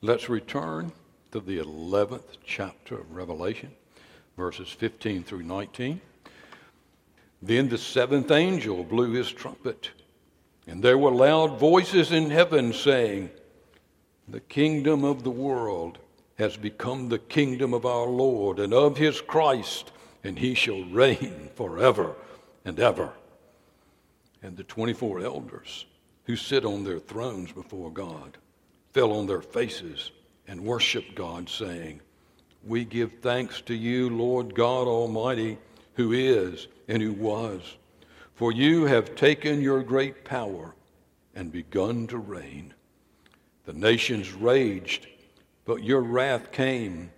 Let's return to the 11th chapter of Revelation, verses 15 through 19. Then the seventh angel blew his trumpet, and there were loud voices in heaven saying, The kingdom of the world has become the kingdom of our Lord and of his Christ, and he shall reign forever and ever. And the 24 elders who sit on their thrones before God fell on their faces and worshiped God, saying, We give thanks to you, Lord God Almighty, who is and who was. For you have taken your great power and begun to reign. The nations raged but your wrath came,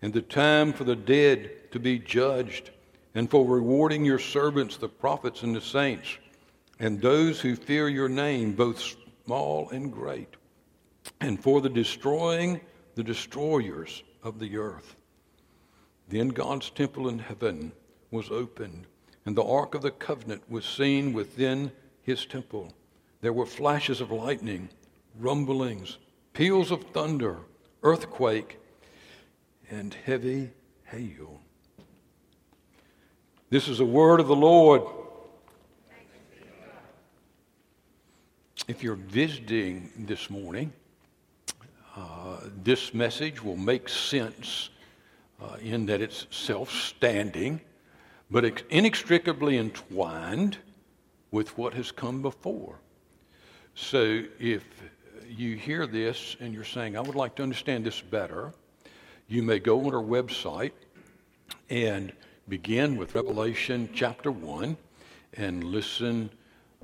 and the time for the dead to be judged, and for rewarding your servants, the prophets and the saints, and those who fear your name, both small and great, and for the destroying the destroyers of the earth. Then God's temple in heaven was opened, and the ark of the covenant was seen within his temple. There were flashes of lightning, rumblings, peals of thunder earthquake, and heavy hail. This is a word of the Lord. If you're visiting this morning, uh, this message will make sense uh, in that it's self standing, but inextricably entwined with what has come before. So if you hear this and you're saying, I would like to understand this better, you may go on our website and begin with Revelation chapter 1 and listen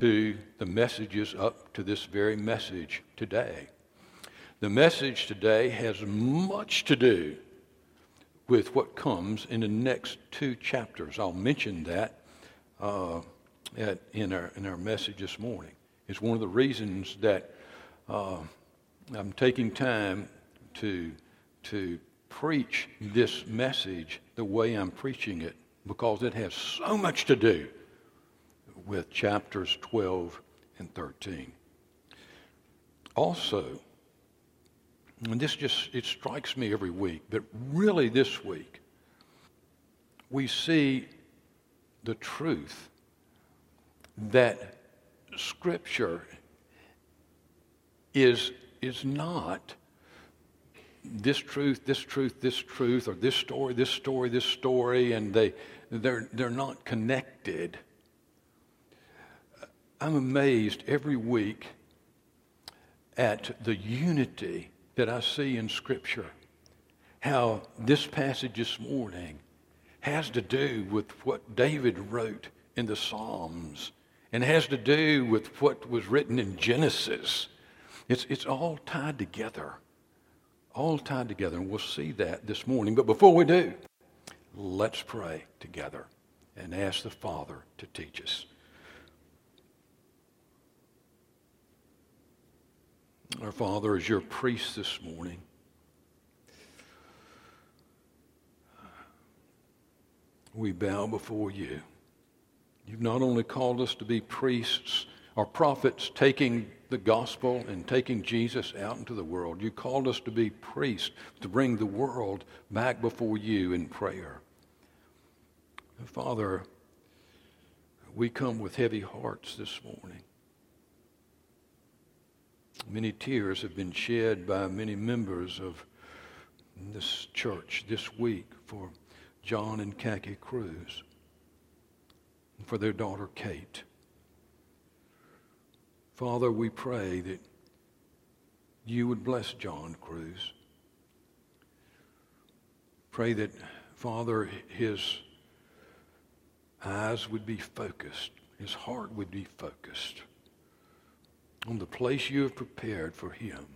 to the messages up to this very message today. The message today has much to do with what comes in the next two chapters. I'll mention that uh, at, in, our, in our message this morning. It's one of the reasons that uh, I'm taking time to, to preach this message the way I'm preaching it because it has so much to do with chapters 12 and 13. Also, and this just it strikes me every week, but really this week, we see the truth that Scripture is, is not this truth, this truth, this truth, or this story, this story, this story, and they, they're, they're not connected. I'm amazed every week at the unity that I see in Scripture. How this passage this morning has to do with what David wrote in the Psalms and has to do with what was written in Genesis it's, it's all tied together. All tied together. And we'll see that this morning. But before we do, let's pray together and ask the Father to teach us. Our Father, as your priest this morning, we bow before you. You've not only called us to be priests or prophets taking the gospel and taking Jesus out into the world. You called us to be priests, to bring the world back before you in prayer. Father, we come with heavy hearts this morning. Many tears have been shed by many members of this church this week for John and Khaki Cruz, and for their daughter Kate. Father, we pray that you would bless John Cruz. Pray that, Father, his eyes would be focused, his heart would be focused on the place you have prepared for him.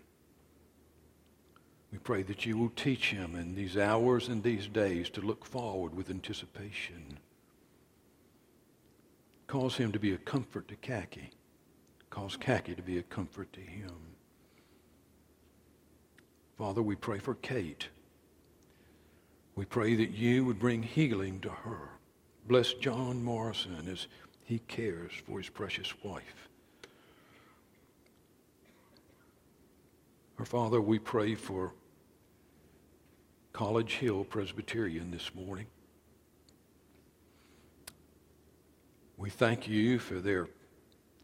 We pray that you will teach him in these hours and these days to look forward with anticipation. Cause him to be a comfort to Khaki cause Khaki to be a comfort to him. Father, we pray for Kate. We pray that you would bring healing to her. Bless John Morrison as he cares for his precious wife. Our Father, we pray for College Hill Presbyterian this morning. We thank you for their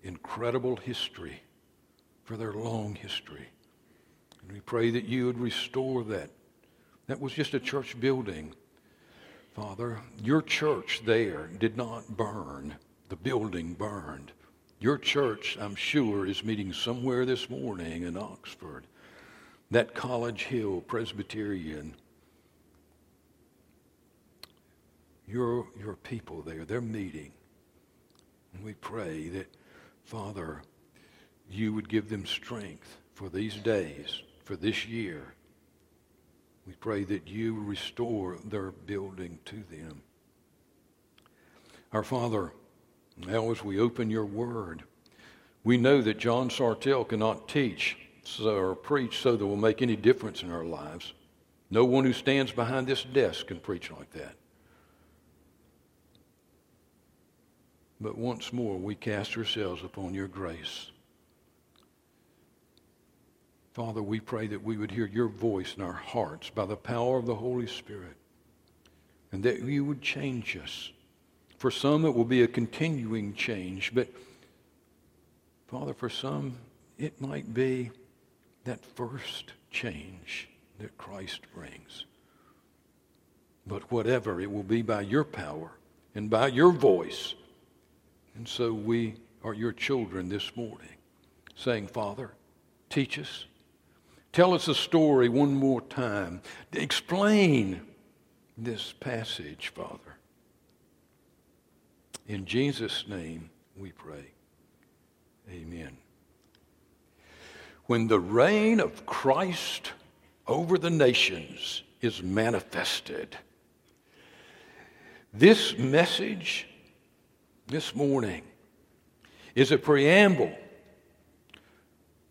incredible history, for their long history. And we pray that you would restore that. That was just a church building. Father, your church there did not burn. The building burned. Your church, I'm sure, is meeting somewhere this morning in Oxford. That College Hill Presbyterian. Your, your people there, they're meeting. And we pray that, Father, you would give them strength for these days, for this year. We pray that you restore their building to them. Our Father, now as we open your word, we know that John Sartell cannot teach or preach so that will make any difference in our lives. No one who stands behind this desk can preach like that. But once more, we cast ourselves upon your grace. Father, we pray that we would hear your voice in our hearts by the power of the Holy Spirit and that you would change us. For some, it will be a continuing change, but Father, for some, it might be that first change that Christ brings. But whatever, it will be by your power and by your voice and so we are your children this morning, saying, Father, teach us. Tell us a story one more time. Explain this passage, Father. In Jesus' name we pray. Amen. When the reign of Christ over the nations is manifested, this message this morning is a preamble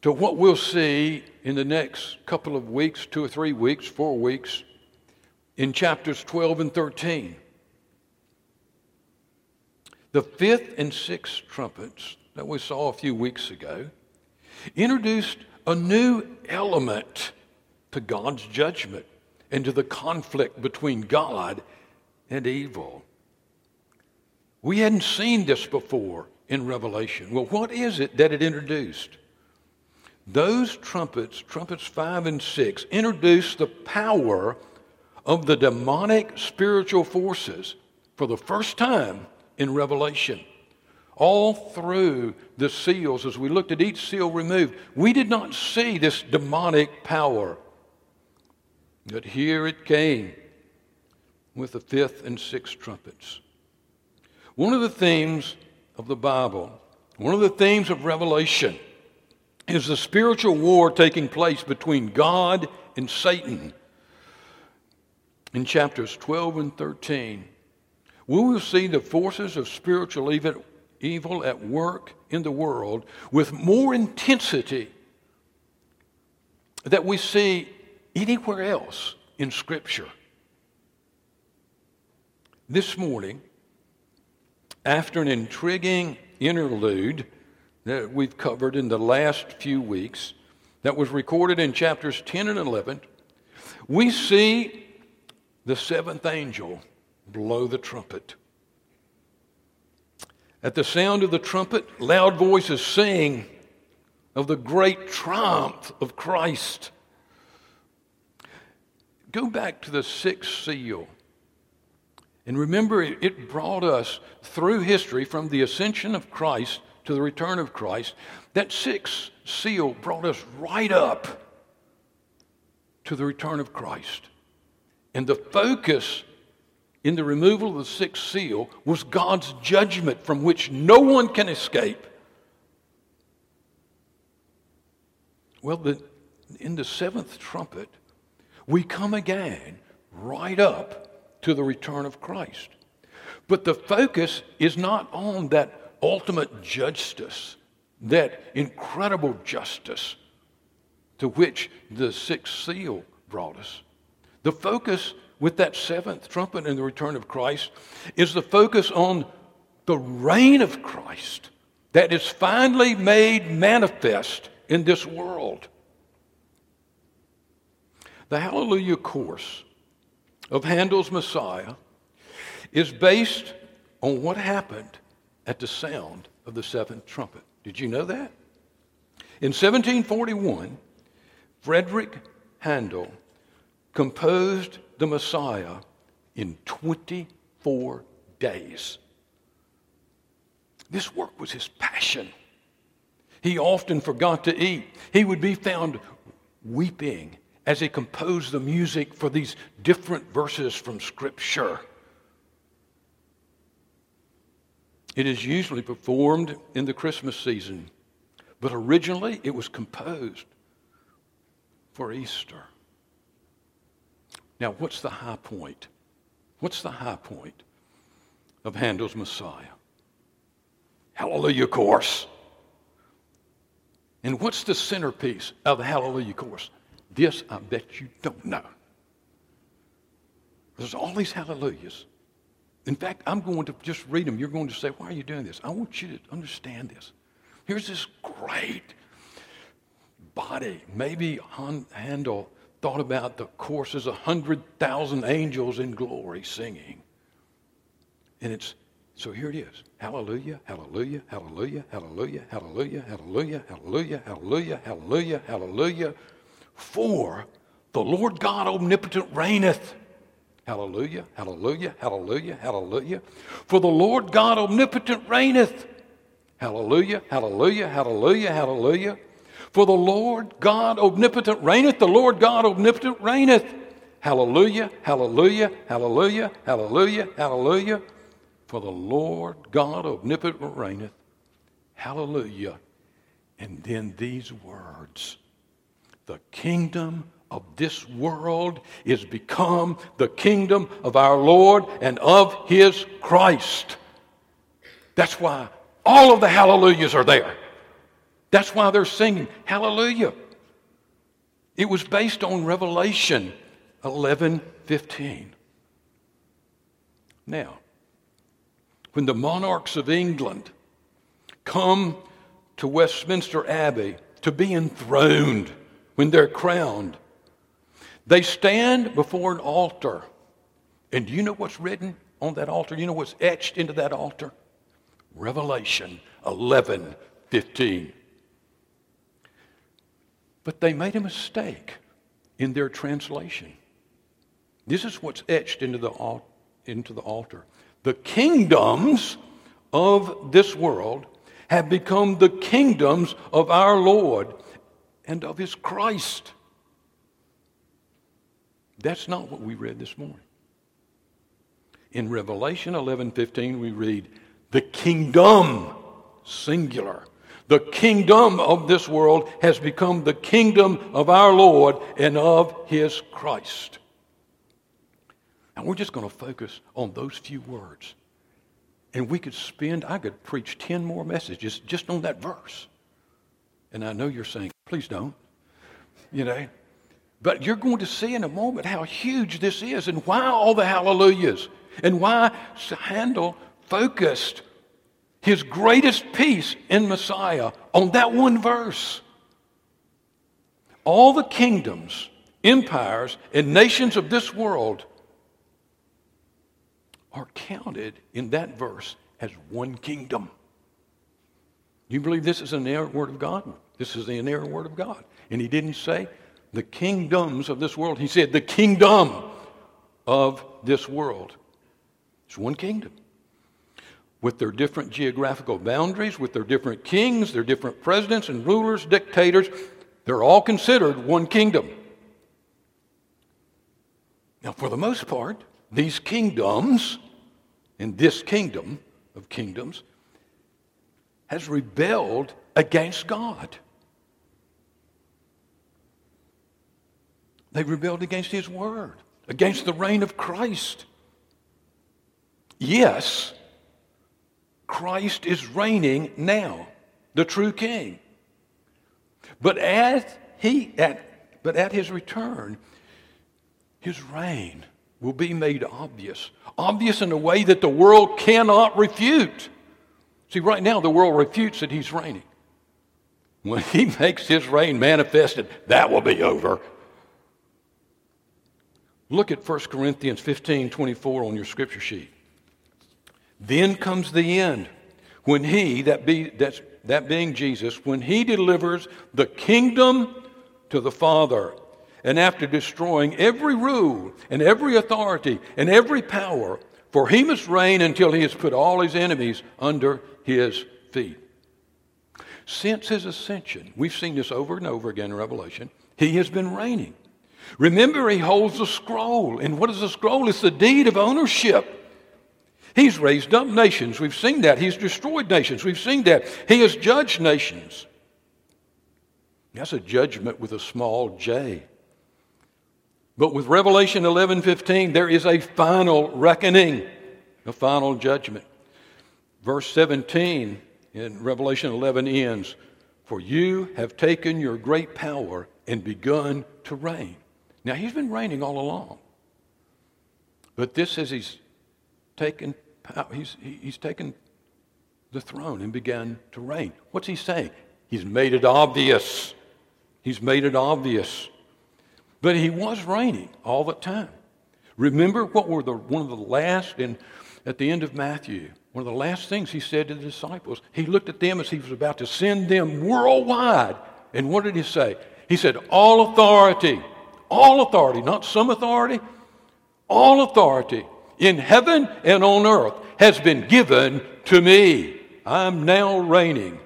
to what we'll see in the next couple of weeks, two or three weeks, four weeks, in chapters 12 and 13. The fifth and sixth trumpets that we saw a few weeks ago introduced a new element to God's judgment and to the conflict between God and evil. We hadn't seen this before in Revelation. Well, what is it that it introduced? Those trumpets, trumpets five and six, introduced the power of the demonic spiritual forces for the first time in Revelation. All through the seals, as we looked at each seal removed, we did not see this demonic power. But here it came with the fifth and sixth trumpets. One of the themes of the Bible, one of the themes of Revelation, is the spiritual war taking place between God and Satan. In chapters 12 and 13, we will see the forces of spiritual evil at work in the world with more intensity that we see anywhere else in Scripture. This morning, after an intriguing interlude that we've covered in the last few weeks, that was recorded in chapters 10 and 11, we see the seventh angel blow the trumpet. At the sound of the trumpet, loud voices sing of the great triumph of Christ. Go back to the sixth seal and remember, it brought us through history from the ascension of Christ to the return of Christ. That sixth seal brought us right up to the return of Christ. And the focus in the removal of the sixth seal was God's judgment from which no one can escape. Well, the, in the seventh trumpet, we come again right up to the return of Christ. But the focus is not on that ultimate justice, that incredible justice to which the sixth seal brought us. The focus with that seventh trumpet and the return of Christ is the focus on the reign of Christ that is finally made manifest in this world. The Hallelujah Chorus of Handel's Messiah is based on what happened at the sound of the seventh trumpet. Did you know that? In 1741, Frederick Handel composed the Messiah in 24 days. This work was his passion. He often forgot to eat. He would be found weeping as he composed the music for these different verses from Scripture. It is usually performed in the Christmas season, but originally it was composed for Easter. Now, what's the high point? What's the high point of Handel's Messiah? Hallelujah Chorus. And what's the centerpiece of the Hallelujah Chorus? This I bet you don't know. There's all these hallelujahs. In fact, I'm going to just read them. You're going to say, Why are you doing this? I want you to understand this. Here's this great body. Maybe Handel thought about the chorus as a hundred thousand angels in glory singing. And it's so here it is. Hallelujah, hallelujah, hallelujah, hallelujah, hallelujah, hallelujah, hallelujah, hallelujah, hallelujah, hallelujah. For the Lord God omnipotent reigneth. Hallelujah, hallelujah, hallelujah, hallelujah. For the Lord God omnipotent reigneth. Hallelujah, hallelujah, hallelujah, hallelujah. For the Lord God omnipotent reigneth. The Lord God omnipotent reigneth. Hallelujah, hallelujah, hallelujah, hallelujah, hallelujah. For the Lord God omnipotent reigneth. Hallelujah. And then these words The kingdom of this world is become the kingdom of our Lord and of his Christ. That's why all of the hallelujahs are there. That's why they're singing hallelujah. It was based on Revelation 11 15. Now, when the monarchs of England come to Westminster Abbey to be enthroned, when they're crowned, they stand before an altar. And do you know what's written on that altar? You know what's etched into that altar? Revelation 11 15. But they made a mistake in their translation. This is what's etched into the, into the altar. The kingdoms of this world have become the kingdoms of our Lord and of his Christ. That's not what we read this morning. In Revelation 11:15 we read the kingdom singular. The kingdom of this world has become the kingdom of our Lord and of his Christ. And we're just going to focus on those few words. And we could spend, I could preach 10 more messages just on that verse. And I know you're saying, please don't. You know, but you're going to see in a moment how huge this is and why all the hallelujahs and why Handel focused his greatest piece in Messiah on that one verse. All the kingdoms, empires, and nations of this world are counted in that verse as one kingdom. You believe this is an inerrant word of God? This is the inerrant word of God. And he didn't say the kingdoms of this world. He said the kingdom of this world. It's one kingdom. With their different geographical boundaries, with their different kings, their different presidents and rulers, dictators, they're all considered one kingdom. Now, for the most part, these kingdoms, and this kingdom of kingdoms, has rebelled against God. They rebelled against His word, against the reign of Christ. Yes, Christ is reigning now, the true King. But at, he, at, but at His return, His reign will be made obvious. Obvious in a way that the world cannot refute. See, right now the world refutes that he's reigning. When he makes his reign manifested, that will be over. Look at 1 Corinthians 15 24 on your scripture sheet. Then comes the end when he, that, be, that's, that being Jesus, when he delivers the kingdom to the Father. And after destroying every rule and every authority and every power, for he must reign until he has put all his enemies under his feet. Since his ascension, we've seen this over and over again in Revelation, he has been reigning. Remember, he holds the scroll. And what is the scroll? It's the deed of ownership. He's raised up nations. We've seen that. He's destroyed nations. We've seen that. He has judged nations. That's a judgment with a small j. But with Revelation 11:15 there is a final reckoning, a final judgment. Verse 17 in Revelation 11 ends, "For you have taken your great power and begun to reign." Now he's been reigning all along. But this is he's taken he's, he's taken the throne and began to reign. What's he saying? He's made it obvious. He's made it obvious. But he was reigning all the time. Remember what were the, one of the last, in, at the end of Matthew, one of the last things he said to the disciples. He looked at them as he was about to send them worldwide. And what did he say? He said, All authority, all authority, not some authority, all authority in heaven and on earth has been given to me. I'm now reigning.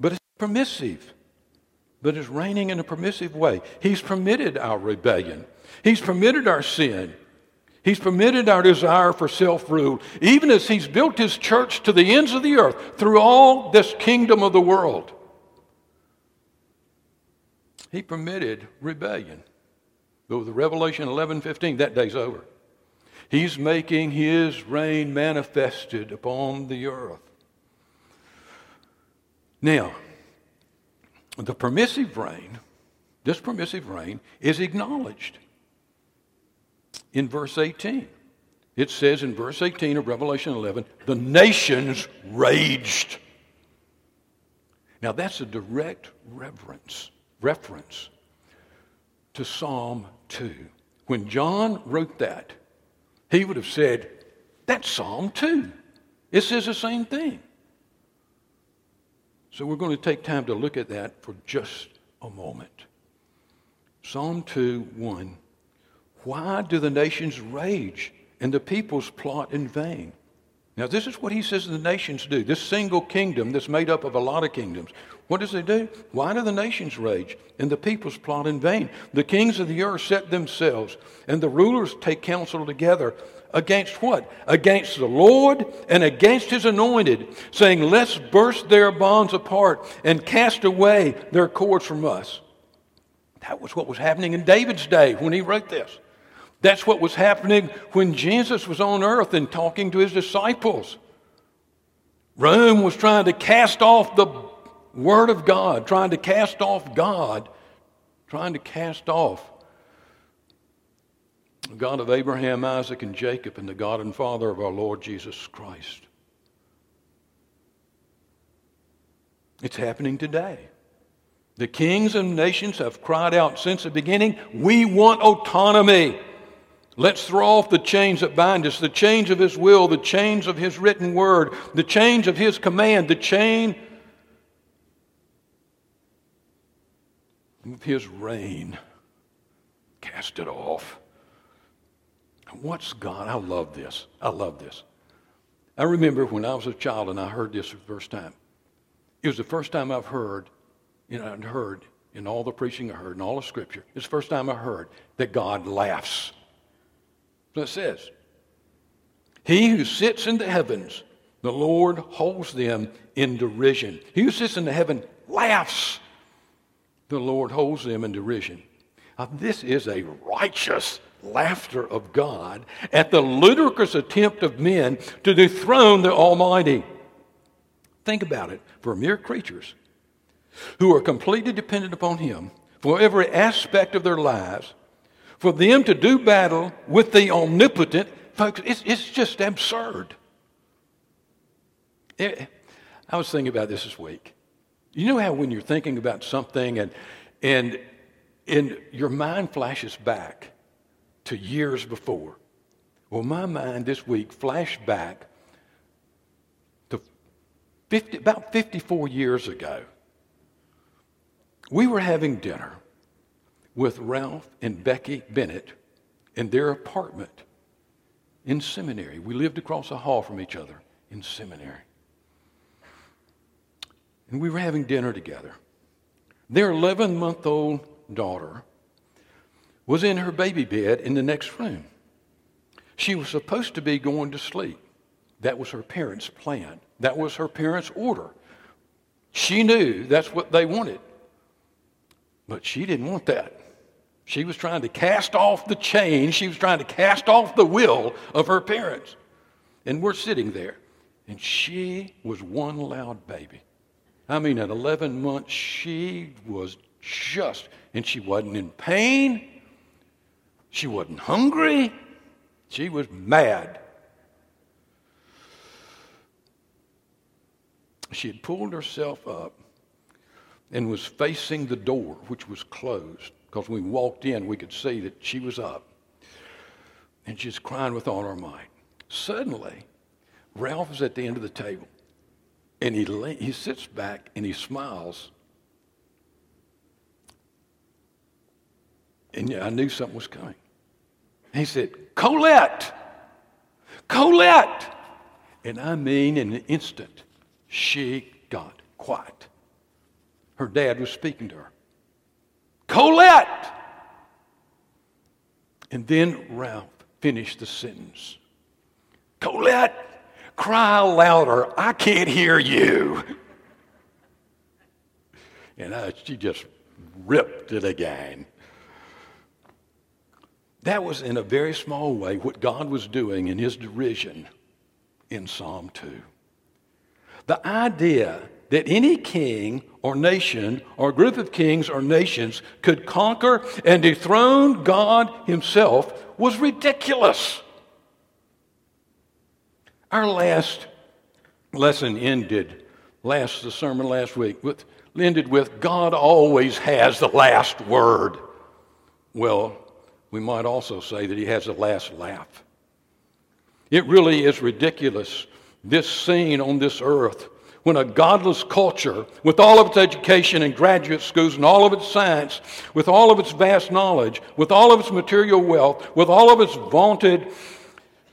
But it's permissive but it's reigning in a permissive way. He's permitted our rebellion, He's permitted our sin. He's permitted our desire for self rule, even as He's built His church to the ends of the earth through all this kingdom of the world. He permitted rebellion. But with Revelation 11 15, that day's over. He's making His reign manifested upon the earth. Now, the permissive reign, this permissive reign, is acknowledged in verse 18. It says in verse 18 of Revelation 11, the nations raged. Now that's a direct reference, reference to Psalm 2. When John wrote that, he would have said, that's Psalm 2. It says the same thing. So we're going to take time to look at that for just a moment. Psalm 2 1. Why do the nations rage and the peoples plot in vain? Now, this is what he says the nations do. This single kingdom that's made up of a lot of kingdoms. What does it do? Why do the nations rage and the peoples plot in vain? The kings of the earth set themselves, and the rulers take counsel together Against what? Against the Lord and against his anointed, saying, Let's burst their bonds apart and cast away their cords from us. That was what was happening in David's day when he wrote this. That's what was happening when Jesus was on earth and talking to his disciples. Rome was trying to cast off the Word of God, trying to cast off God, trying to cast off the God of Abraham, Isaac, and Jacob, and the God and Father of our Lord Jesus Christ. It's happening today. The kings and nations have cried out since the beginning, we want autonomy. Let's throw off the chains that bind us, the chains of His will, the chains of His written word, the chains of His command, the chain His reign. Cast it off. What's God? I love this. I love this. I remember when I was a child and I heard this for the first time. It was the first time I've heard, you know, I'd heard in all the preaching I heard, in all the scripture, it's the first time I heard that God laughs. So it says, He who sits in the heavens, the Lord holds them in derision. He who sits in the heaven laughs. The Lord holds them in derision. Now, this is a righteous laughter of God at the ludicrous attempt of men to dethrone the Almighty. Think about it for mere creatures who are completely dependent upon Him for every aspect of their lives, for them to do battle with the omnipotent, folks, it's, it's just absurd. It, I was thinking about this this week. You know how when you're thinking about something and, and And your mind flashes back to years before. Well, my mind this week flashed back to 50, about 54 years ago. We were having dinner with Ralph and Becky Bennett in their apartment in seminary. We lived across the hall from each other in seminary. And we were having dinner together. Their 11 month old daughter was in her baby bed in the next room. She was supposed to be going to sleep. That was her parents' plan. That was her parents' order. She knew that's what they wanted. But she didn't want that. She was trying to cast off the chain. She was trying to cast off the will of her parents. And we're sitting there. And she was one loud baby. I mean, at 11 months, she was just, and she wasn't in pain. She wasn't hungry. She was mad. She had pulled herself up and was facing the door, which was closed, because when we walked in, we could see that she was up. And she's crying with all her might. Suddenly, Ralph is at the end of the table, and he, lay, he sits back and he smiles. And I knew something was coming. He said, Colette! Colette! And I mean, in an instant, she got quiet. Her dad was speaking to her. Colette! And then Ralph finished the sentence. Colette, cry louder. I can't hear you. And I, she just ripped it again. That was in a very small way what God was doing in his derision in Psalm 2. The idea that any king or nation or group of kings or nations could conquer and dethrone God himself was ridiculous. Our last lesson ended, last the sermon last week, with, ended with God always has the last word. Well, we might also say that he has the last laugh. It really is ridiculous, this scene on this earth, when a godless culture, with all of its education and graduate schools and all of its science, with all of its vast knowledge, with all of its material wealth, with all of its vaunted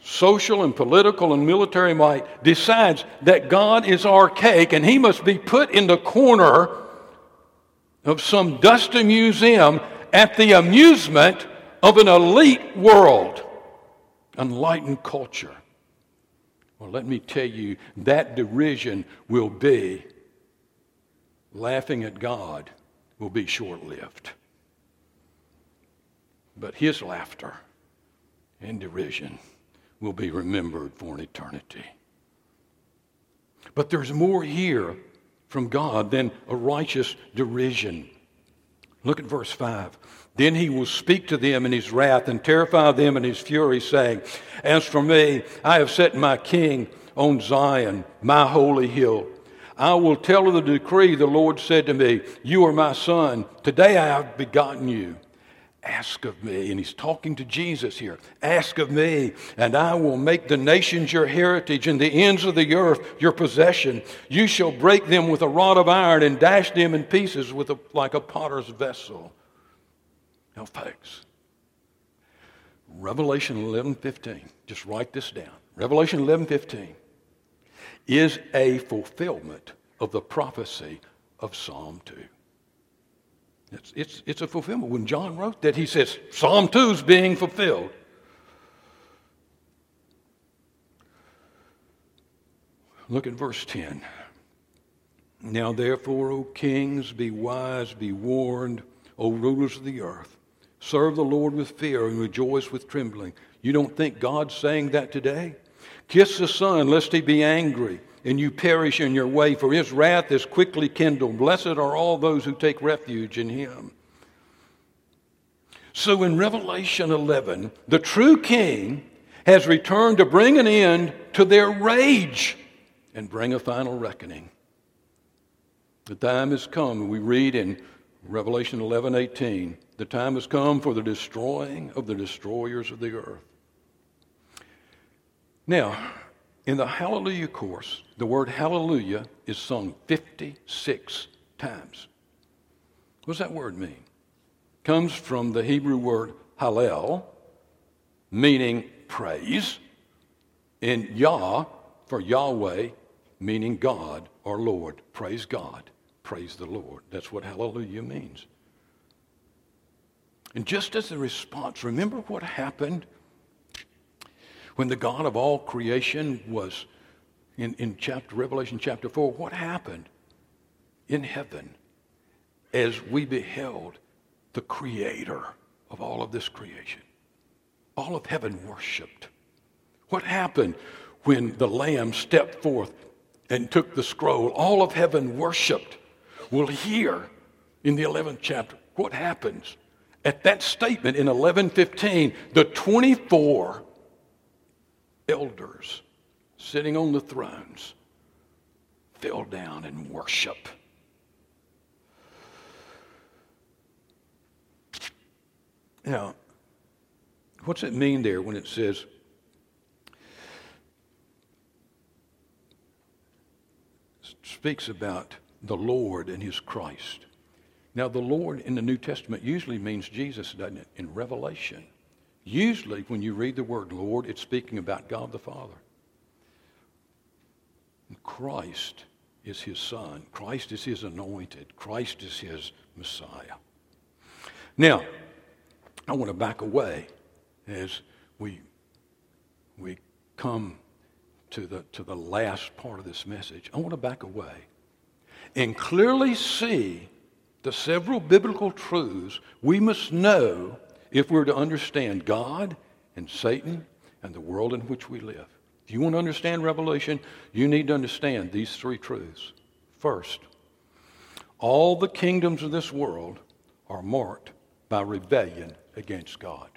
social and political and military might, decides that God is archaic and he must be put in the corner of some dusty museum at the amusement of an elite world, enlightened culture. Well, let me tell you, that derision will be laughing at God will be short lived. But his laughter and derision will be remembered for an eternity. But there's more here from God than a righteous derision. Look at verse 5. Then he will speak to them in his wrath and terrify them in his fury, saying, As for me, I have set my king on Zion, my holy hill. I will tell of the decree the Lord said to me, You are my son. Today I have begotten you. Ask of me. And he's talking to Jesus here. Ask of me, and I will make the nations your heritage and the ends of the earth your possession. You shall break them with a rod of iron and dash them in pieces with a, like a potter's vessel. Now, folks, Revelation 11:15. Just write this down. Revelation 11:15 is a fulfillment of the prophecy of Psalm 2. It's, it's, it's a fulfillment. When John wrote that, he says, Psalm 2 is being fulfilled. Look at verse 10. Now, therefore, O kings, be wise, be warned, O rulers of the earth. Serve the Lord with fear and rejoice with trembling. You don't think God's saying that today? Kiss the Son, lest he be angry and you perish in your way, for his wrath is quickly kindled. Blessed are all those who take refuge in him. So in Revelation 11, the true king has returned to bring an end to their rage and bring a final reckoning. The time has come, we read in Revelation 11 18. The time has come for the destroying of the destroyers of the earth. Now, in the Hallelujah Chorus, the word Hallelujah is sung 56 times. What does that word mean? Comes from the Hebrew word Hallel, meaning praise, and Yah for Yahweh, meaning God or Lord. Praise God. Praise the Lord. That's what hallelujah means. And just as a response, remember what happened when the God of all creation was in, in chapter Revelation chapter 4, what happened in heaven as we beheld the creator of all of this creation? All of heaven worshiped. What happened when the Lamb stepped forth and took the scroll? All of heaven worshiped. Well, here in the 11th chapter, what happens? At that statement in 11:15, the 24 elders sitting on the thrones fell down and worship. Now, what's it mean there when it says, speaks about the Lord and his Christ? Now, the Lord in the New Testament usually means Jesus, doesn't it? In Revelation. Usually, when you read the word Lord, it's speaking about God the Father. Christ is his Son. Christ is his anointed. Christ is his Messiah. Now, I want to back away as we, we come to the, to the last part of this message. I want to back away and clearly see the several biblical truths we must know if we're to understand God and Satan and the world in which we live. If you want to understand Revelation, you need to understand these three truths. First, all the kingdoms of this world are marked by rebellion against God.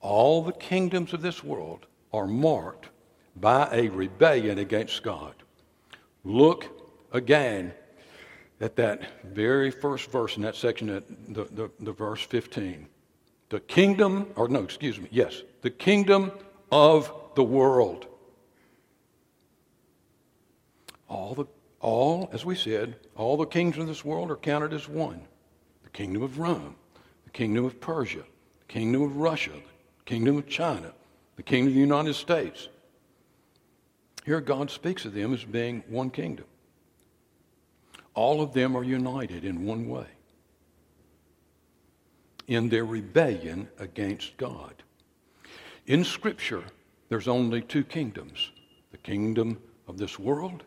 All the kingdoms of this world are marked by a rebellion against God. Look again at that very first verse in that section, the, the, the verse 15. The kingdom, or no, excuse me, yes, the kingdom of the world. All, the, all, as we said, all the kings of this world are counted as one. The kingdom of Rome, the kingdom of Persia, the kingdom of Russia, the kingdom of China, the kingdom of the United States. Here God speaks of them as being one kingdom. All of them are united in one way in their rebellion against God. In Scripture, there's only two kingdoms the kingdom of this world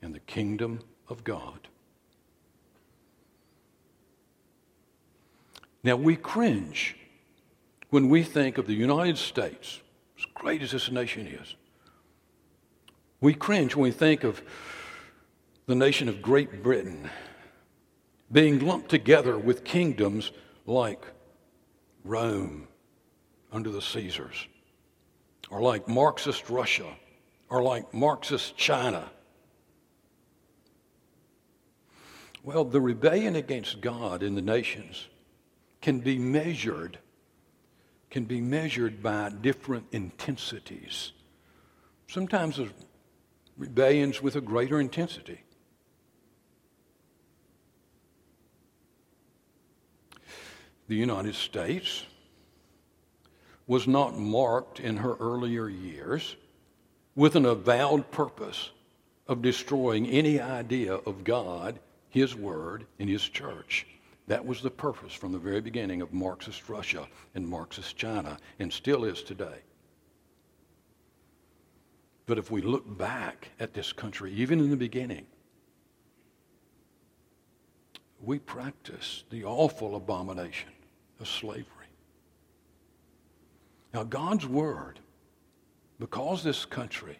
and the kingdom of God. Now, we cringe when we think of the United States, as great as this nation is. We cringe when we think of the nation of Great Britain being lumped together with kingdoms like Rome under the Caesars, or like Marxist Russia, or like Marxist China. Well, the rebellion against God in the nations can be measured can be measured by different intensities. Sometimes there's rebellions with a greater intensity. the United States was not marked in her earlier years with an avowed purpose of destroying any idea of God, His Word, and His church. That was the purpose from the very beginning of Marxist Russia and Marxist China, and still is today. But if we look back at this country, even in the beginning, we practice the awful abomination of slavery. Now, God's Word, because this country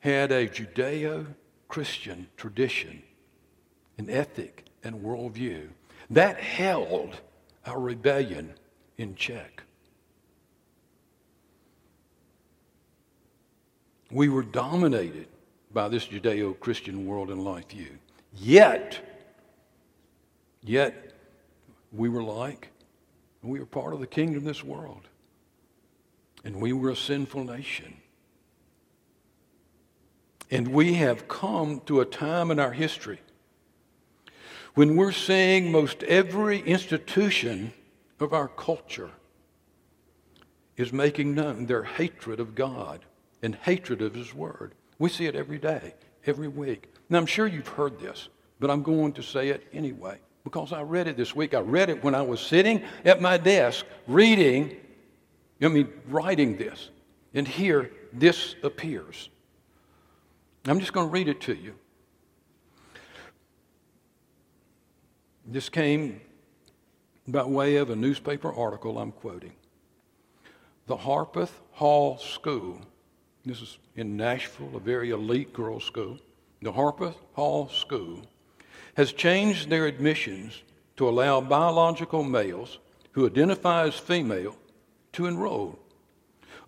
had a Judeo Christian tradition, an ethic, and worldview, that held our rebellion in check. We were dominated by this Judeo Christian world and life view. Yet, yet, we were like, we were part of the kingdom of this world. And we were a sinful nation. And we have come to a time in our history when we're seeing most every institution of our culture is making known their hatred of God and hatred of His Word. We see it every day, every week. Now, I'm sure you've heard this, but I'm going to say it anyway because I read it this week. I read it when I was sitting at my desk reading, I mean, writing this. And here, this appears. I'm just going to read it to you. This came by way of a newspaper article I'm quoting. The Harpeth Hall School, this is in Nashville, a very elite girls' school. The Harpeth Hall School has changed their admissions to allow biological males who identify as female to enroll.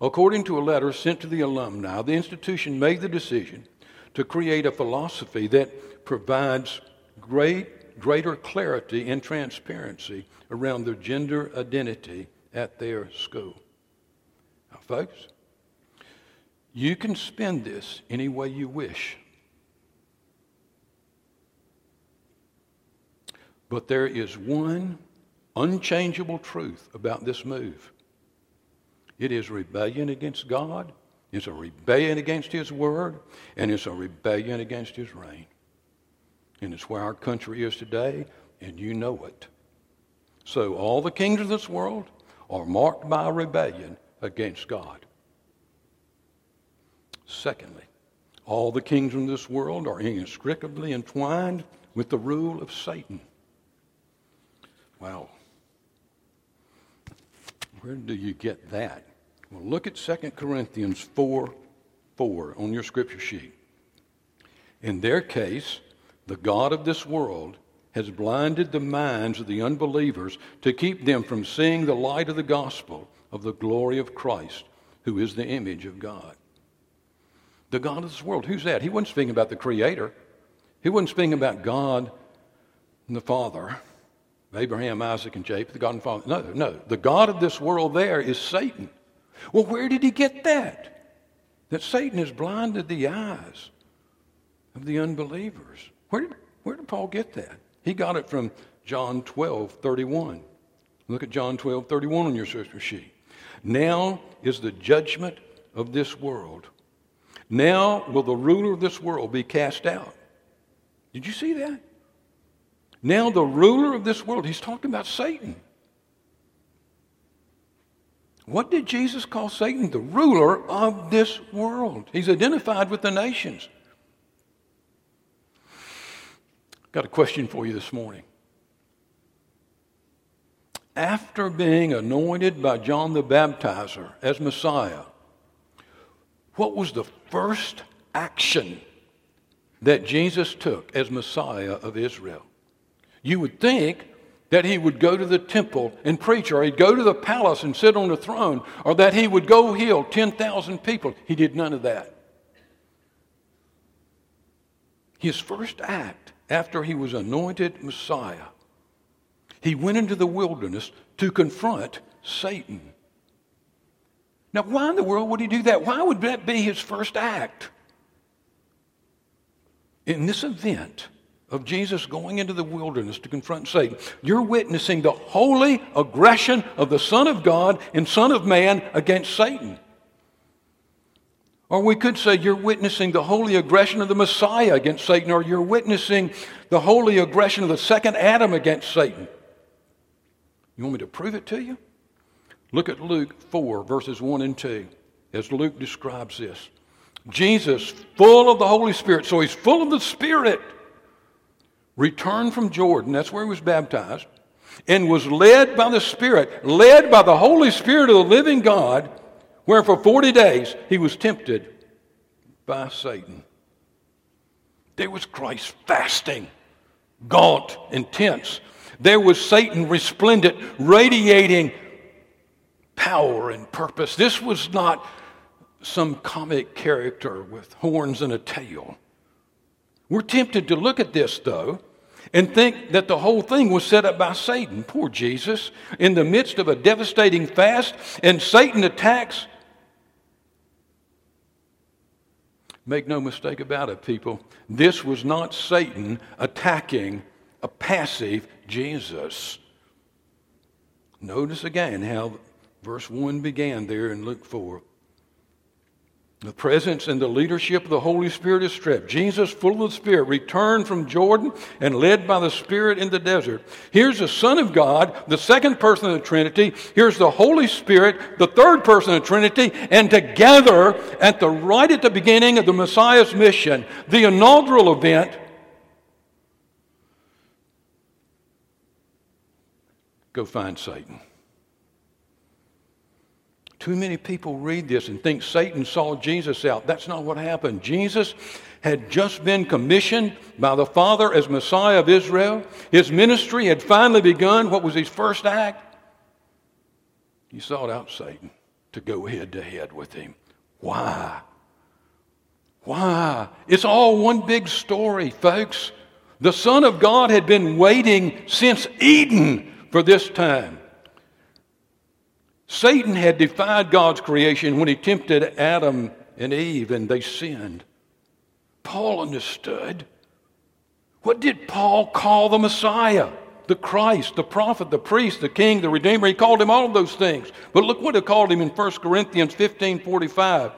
According to a letter sent to the alumni, the institution made the decision to create a philosophy that provides great, greater clarity and transparency around their gender identity at their school. Now, folks, you can spend this any way you wish. But there is one unchangeable truth about this move it is rebellion against God, it's a rebellion against His Word, and it's a rebellion against His reign. And it's where our country is today, and you know it. So all the kings of this world are marked by rebellion against God. Secondly, all the kings of this world are inextricably entwined with the rule of Satan. Wow. Where do you get that? Well, look at 2 Corinthians 4 4 on your scripture sheet. In their case, the God of this world has blinded the minds of the unbelievers to keep them from seeing the light of the gospel of the glory of Christ, who is the image of God. The God of this world, who's that? He wasn't speaking about the Creator, he wasn't speaking about God and the Father. Abraham, Isaac, and Jacob, the God and Father. No, no. The God of this world there is Satan. Well, where did he get that? That Satan has blinded the eyes of the unbelievers. Where did, where did Paul get that? He got it from John 12, 31. Look at John 12, 31 on your sister sheet. Now is the judgment of this world. Now will the ruler of this world be cast out. Did you see that? Now, the ruler of this world, he's talking about Satan. What did Jesus call Satan? The ruler of this world. He's identified with the nations. Got a question for you this morning. After being anointed by John the Baptizer as Messiah, what was the first action that Jesus took as Messiah of Israel? You would think that he would go to the temple and preach, or he'd go to the palace and sit on the throne, or that he would go heal 10,000 people. He did none of that. His first act after he was anointed Messiah, he went into the wilderness to confront Satan. Now, why in the world would he do that? Why would that be his first act? In this event, of Jesus going into the wilderness to confront Satan, you're witnessing the holy aggression of the Son of God and Son of Man against Satan. Or we could say you're witnessing the holy aggression of the Messiah against Satan, or you're witnessing the holy aggression of the second Adam against Satan. You want me to prove it to you? Look at Luke 4, verses 1 and 2, as Luke describes this. Jesus, full of the Holy Spirit, so he's full of the Spirit returned from Jordan, that's where he was baptized, and was led by the Spirit, led by the Holy Spirit of the living God, where for 40 days he was tempted by Satan. There was Christ fasting, gaunt, intense. There was Satan resplendent, radiating power and purpose. This was not some comic character with horns and a tail. We're tempted to look at this, though, and think that the whole thing was set up by Satan. Poor Jesus, in the midst of a devastating fast, and Satan attacks. Make no mistake about it, people. This was not Satan attacking a passive Jesus. Notice again how verse 1 began there in Luke 4. The presence and the leadership of the Holy Spirit is stripped. Jesus, full of the Spirit, returned from Jordan and led by the Spirit in the desert. Here's the Son of God, the second person of the Trinity. Here's the Holy Spirit, the third person of the Trinity. And together, at the right at the beginning of the Messiah's mission, the inaugural event, go find Satan. Too many people read this and think Satan saw Jesus out. That's not what happened. Jesus had just been commissioned by the Father as Messiah of Israel. His ministry had finally begun. What was his first act? He sought out Satan to go head to head with him. Why? Why? It's all one big story, folks. The Son of God had been waiting since Eden for this time. Satan had defied God's creation when he tempted Adam and Eve and they sinned. Paul understood. What did Paul call the Messiah? The Christ, the prophet, the priest, the king, the redeemer. He called him all of those things. But look what he called him in 1 Corinthians 15 45.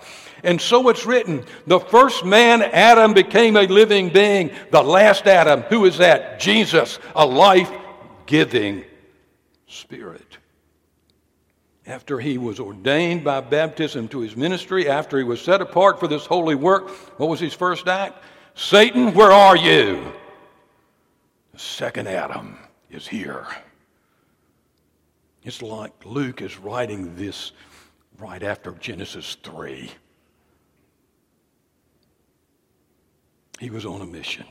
And so it's written the first man, Adam, became a living being. The last Adam, who is that? Jesus, a life giving spirit after he was ordained by baptism to his ministry, after he was set apart for this holy work, what was his first act? Satan, where are you? The second Adam is here. It's like Luke is writing this right after Genesis 3. He was on a mission.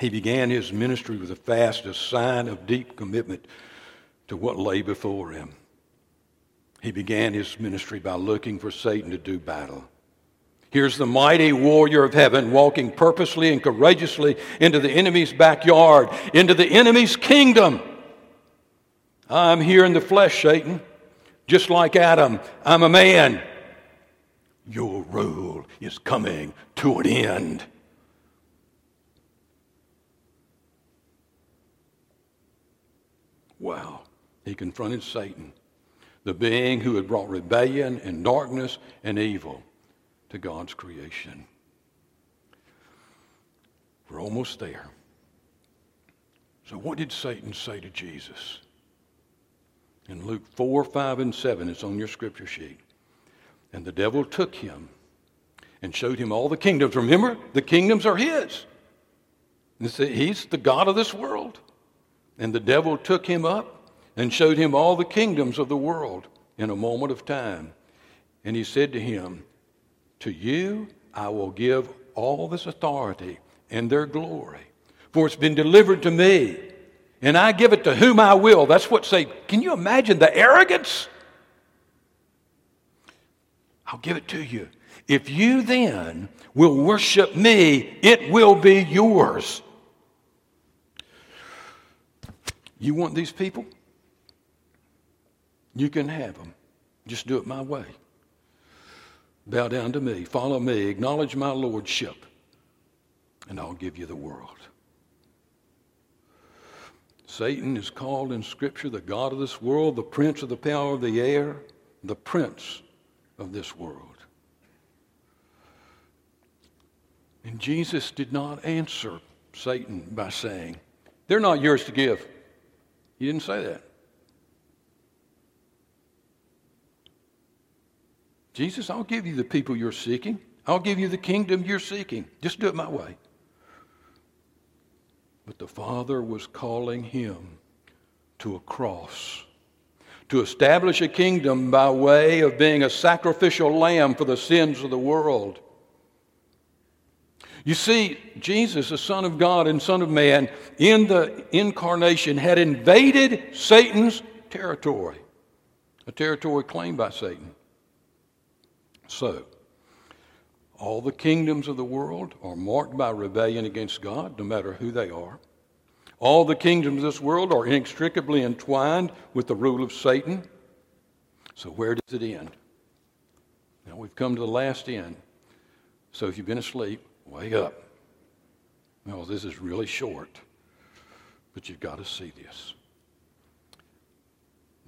He began his ministry with a fast, a sign of deep commitment to what lay before him. He began his ministry by looking for Satan to do battle. Here's the mighty warrior of heaven walking purposely and courageously into the enemy's backyard, into the enemy's kingdom. I'm here in the flesh, Satan. Just like Adam, I'm a man. Your rule is coming to an end. Wow. He confronted Satan the being who had brought rebellion and darkness and evil to God's creation. We're almost there. So, what did Satan say to Jesus? In Luke 4, 5, and 7, it's on your scripture sheet. And the devil took him and showed him all the kingdoms. Remember, the kingdoms are his. He's the God of this world. And the devil took him up and showed him all the kingdoms of the world in a moment of time. And he said to him, To you I will give all this authority and their glory, for it's been delivered to me, and I give it to whom I will. That's what say. Can you imagine the arrogance? I'll give it to you. If you then will worship me, it will be yours. You want these people? You can have them. Just do it my way. Bow down to me, follow me, acknowledge my lordship, and I'll give you the world. Satan is called in Scripture the God of this world, the prince of the power of the air, the prince of this world. And Jesus did not answer Satan by saying, They're not yours to give. He didn't say that. Jesus, I'll give you the people you're seeking. I'll give you the kingdom you're seeking. Just do it my way. But the Father was calling him to a cross, to establish a kingdom by way of being a sacrificial lamb for the sins of the world. You see, Jesus, the Son of God and Son of Man, in the incarnation had invaded Satan's territory, a territory claimed by Satan. So, All the kingdoms of the world are marked by rebellion against God, no matter who they are. All the kingdoms of this world are inextricably entwined with the rule of Satan. So, where does it end? Now, we've come to the last end. So, if you've been asleep, wake up. Now, this is really short, but you've got to see this.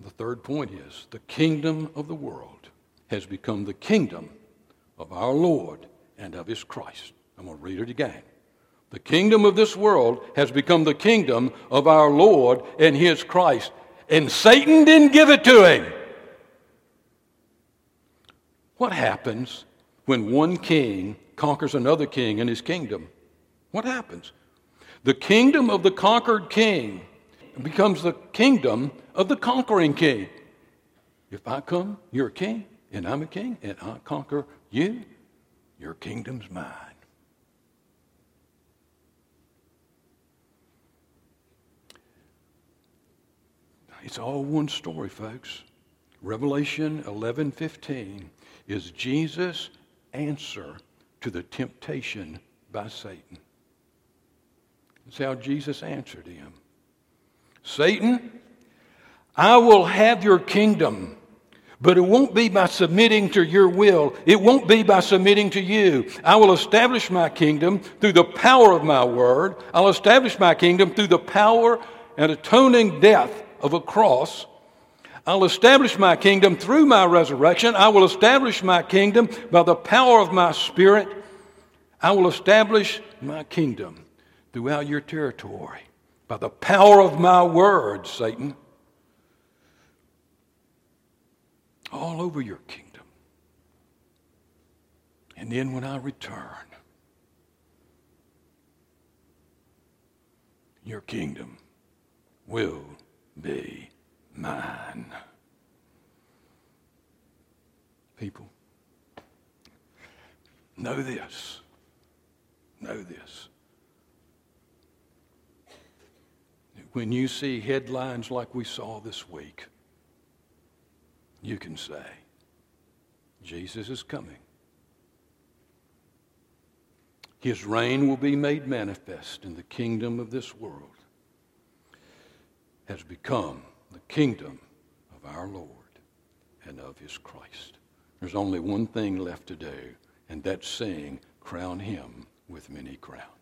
The third point is the kingdom of the world has become the kingdom of our Lord and of his Christ. I'm going to read it again. The kingdom of this world has become the kingdom of our Lord and his Christ. And Satan didn't give it to him. What happens when one king conquers another king in his kingdom? What happens? The kingdom of the conquered king becomes the kingdom of the conquering king. If I come, you're a king, and I'm a king, and I conquer you, your kingdom's mine. It's all one story, folks. Revelation 11:15 is Jesus' answer to the temptation by Satan. That's how Jesus answered him. Satan, I will have your kingdom, but it won't be by submitting to your will. It won't be by submitting to you. I will establish my kingdom through the power of my word. I'll establish my kingdom through the power and atoning death of a cross. I'll establish my kingdom through my resurrection. I will establish my kingdom by the power of my spirit. I will establish my kingdom throughout your territory by the power of my word, Satan. All over your kingdom. And then when I return, your kingdom will be mine. People, know this. Know this. When you see headlines like we saw this week, you can say, Jesus is coming. His reign will be made manifest in the kingdom of this world has become the kingdom of our Lord and of his Christ. There's only one thing left to do, and that's saying, crown him with many crowns.